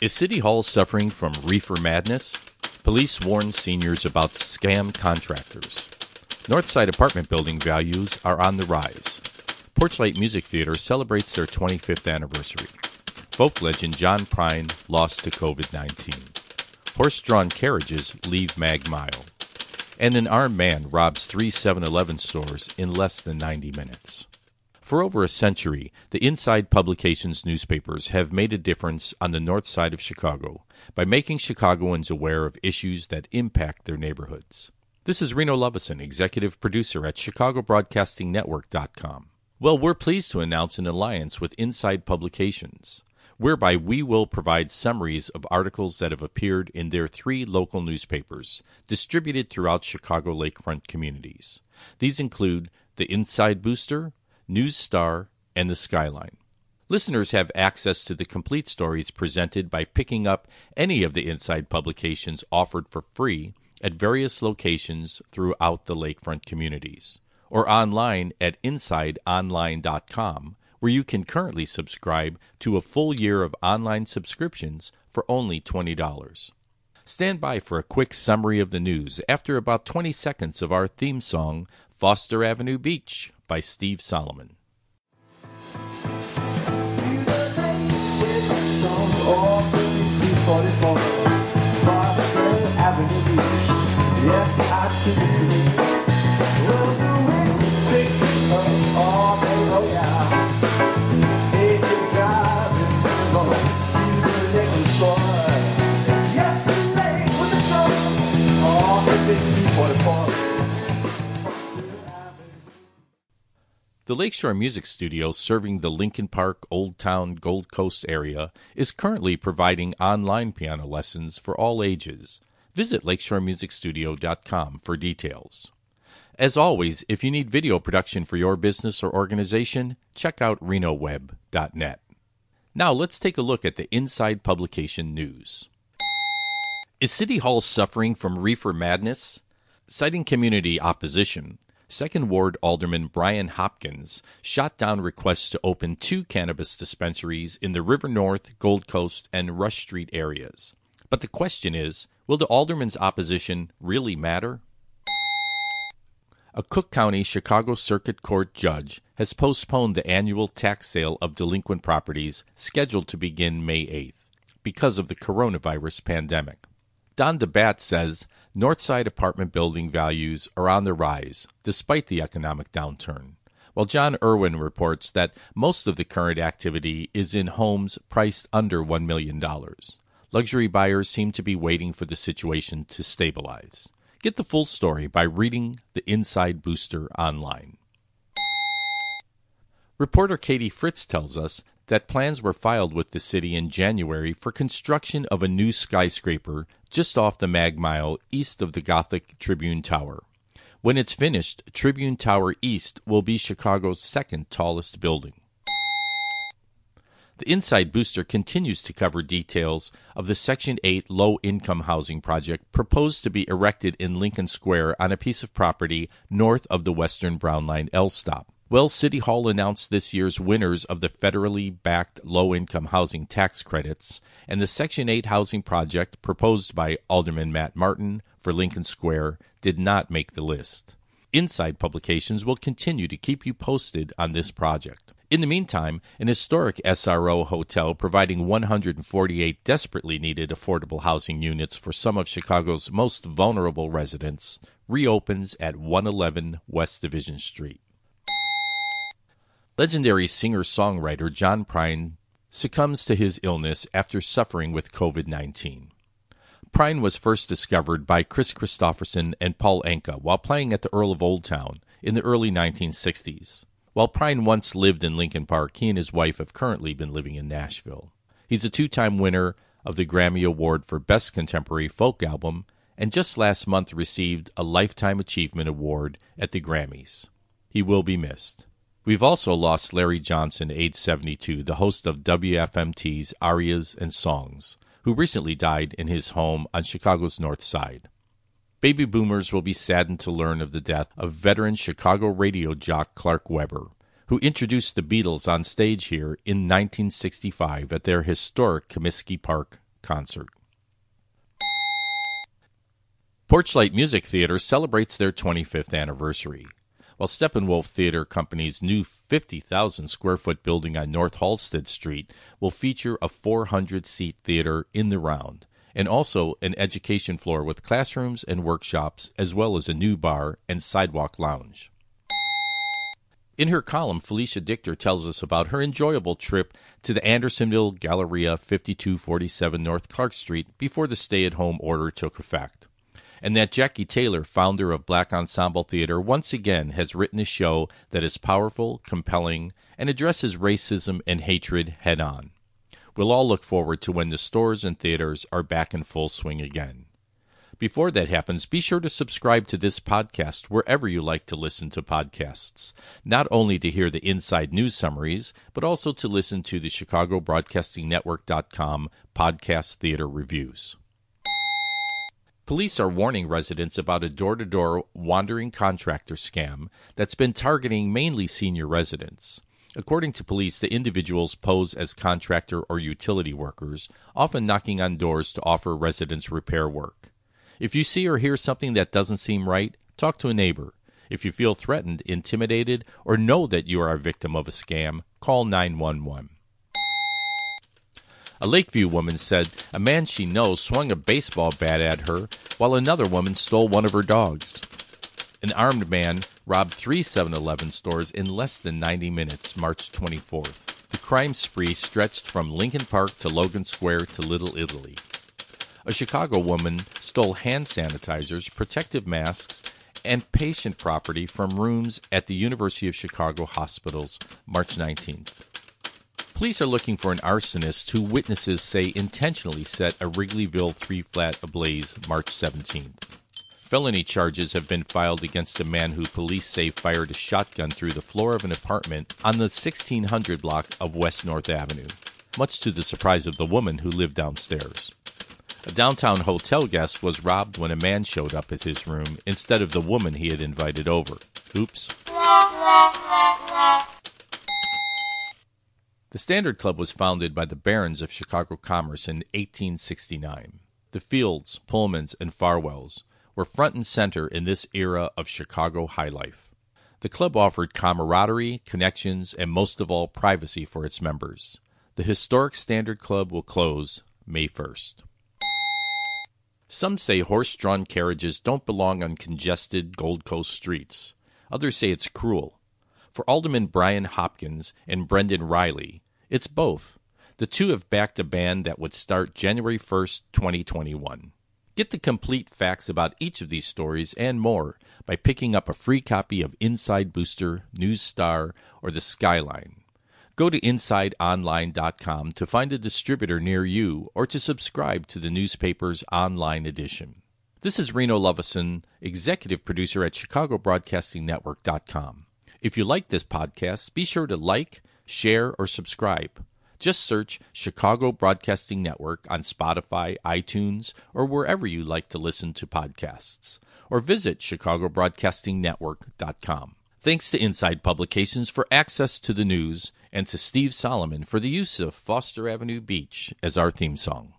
Is City Hall suffering from reefer madness? Police warn seniors about scam contractors. Northside apartment building values are on the rise. Porchlight Music Theater celebrates their 25th anniversary. Folk legend John Prine lost to COVID 19. Horse drawn carriages leave Mag Mile. And an armed man robs three 7 Eleven stores in less than 90 minutes. For over a century, the Inside Publications newspapers have made a difference on the north side of Chicago by making Chicagoans aware of issues that impact their neighborhoods. This is Reno Lovison, executive producer at ChicagoBroadcastingNetwork.com. Well, we're pleased to announce an alliance with Inside Publications, whereby we will provide summaries of articles that have appeared in their three local newspapers, distributed throughout Chicago lakefront communities. These include the Inside Booster, News Star, and the Skyline. Listeners have access to the complete stories presented by picking up any of the inside publications offered for free at various locations throughout the lakefront communities, or online at insideonline.com, where you can currently subscribe to a full year of online subscriptions for only $20. Stand by for a quick summary of the news after about 20 seconds of our theme song, Foster Avenue Beach by Steve Solomon. Yes, I took it to. The Lakeshore Music Studio, serving the Lincoln Park, Old Town, Gold Coast area, is currently providing online piano lessons for all ages. Visit lakeshoremusicstudio.com for details. As always, if you need video production for your business or organization, check out renoweb.net. Now let's take a look at the Inside Publication news. Is City Hall suffering from reefer madness? Citing community opposition, Second Ward Alderman Brian Hopkins shot down requests to open two cannabis dispensaries in the River North, Gold Coast, and Rush Street areas. But the question is will the alderman's opposition really matter? A Cook County Chicago Circuit Court judge has postponed the annual tax sale of delinquent properties scheduled to begin May 8th because of the coronavirus pandemic. Don DeBat says Northside apartment building values are on the rise despite the economic downturn, while John Irwin reports that most of the current activity is in homes priced under $1 million. Luxury buyers seem to be waiting for the situation to stabilize. Get the full story by reading the Inside Booster online. Reporter Katie Fritz tells us that plans were filed with the city in January for construction of a new skyscraper just off the Mag Mile east of the Gothic Tribune Tower. When it's finished, Tribune Tower East will be Chicago's second tallest building. The Inside Booster continues to cover details of the Section 8 low income housing project proposed to be erected in Lincoln Square on a piece of property north of the Western Brown Line L stop. Well, City Hall announced this year's winners of the federally backed low income housing tax credits, and the Section 8 housing project proposed by Alderman Matt Martin for Lincoln Square did not make the list. Inside Publications will continue to keep you posted on this project. In the meantime, an historic SRO hotel providing 148 desperately needed affordable housing units for some of Chicago's most vulnerable residents reopens at 111 West Division Street. Legendary singer songwriter John Prine succumbs to his illness after suffering with COVID 19. Prine was first discovered by Kris Kristofferson and Paul Anka while playing at the Earl of Old Town in the early 1960s. While Prine once lived in Lincoln Park, he and his wife have currently been living in Nashville. He's a two time winner of the Grammy Award for Best Contemporary Folk Album and just last month received a Lifetime Achievement Award at the Grammys. He will be missed. We've also lost Larry Johnson, age 72, the host of WFMT's Arias and Songs, who recently died in his home on Chicago's North Side. Baby boomers will be saddened to learn of the death of veteran Chicago radio jock Clark Weber, who introduced the Beatles on stage here in 1965 at their historic Comiskey Park concert. Porchlight Music Theater celebrates their 25th anniversary. While Steppenwolf Theater Company's new 50,000 square foot building on North Halsted Street will feature a 400 seat theater in the round, and also an education floor with classrooms and workshops, as well as a new bar and sidewalk lounge. In her column, Felicia Dechter tells us about her enjoyable trip to the Andersonville Galleria 5247 North Clark Street before the stay at home order took effect. And that Jackie Taylor, founder of Black Ensemble Theater, once again has written a show that is powerful, compelling, and addresses racism and hatred head on. We'll all look forward to when the stores and theaters are back in full swing again. Before that happens, be sure to subscribe to this podcast wherever you like to listen to podcasts, not only to hear the inside news summaries, but also to listen to the Chicago Broadcasting Network.com podcast theater reviews. Police are warning residents about a door to door wandering contractor scam that's been targeting mainly senior residents. According to police, the individuals pose as contractor or utility workers, often knocking on doors to offer residents repair work. If you see or hear something that doesn't seem right, talk to a neighbor. If you feel threatened, intimidated, or know that you are a victim of a scam, call 911. A Lakeview woman said a man she knows swung a baseball bat at her while another woman stole one of her dogs. An armed man robbed three 7 Eleven stores in less than 90 minutes, March 24th. The crime spree stretched from Lincoln Park to Logan Square to Little Italy. A Chicago woman stole hand sanitizers, protective masks, and patient property from rooms at the University of Chicago hospitals March 19th. Police are looking for an arsonist who witnesses say intentionally set a Wrigleyville 3 flat ablaze March 17th. Felony charges have been filed against a man who police say fired a shotgun through the floor of an apartment on the 1600 block of West North Avenue, much to the surprise of the woman who lived downstairs. A downtown hotel guest was robbed when a man showed up at his room instead of the woman he had invited over. Oops. The Standard Club was founded by the barons of Chicago commerce in 1869. The Fields, Pullmans, and Farwells were front and center in this era of Chicago high life. The club offered camaraderie, connections, and most of all, privacy for its members. The historic Standard Club will close May 1st. Some say horse drawn carriages don't belong on congested Gold Coast streets. Others say it's cruel. For Alderman Brian Hopkins and Brendan Reilly, it's both. The two have backed a ban that would start January 1st, 2021. Get the complete facts about each of these stories and more by picking up a free copy of Inside Booster, News Star, or The Skyline. Go to InsideOnline.com to find a distributor near you or to subscribe to the newspaper's online edition. This is Reno Lovison, executive producer at ChicagoBroadcastingNetwork.com. If you like this podcast, be sure to like, share, or subscribe. Just search Chicago Broadcasting Network on Spotify, iTunes, or wherever you like to listen to podcasts, or visit ChicagoBroadcastingNetwork.com. Thanks to Inside Publications for access to the news and to Steve Solomon for the use of Foster Avenue Beach as our theme song.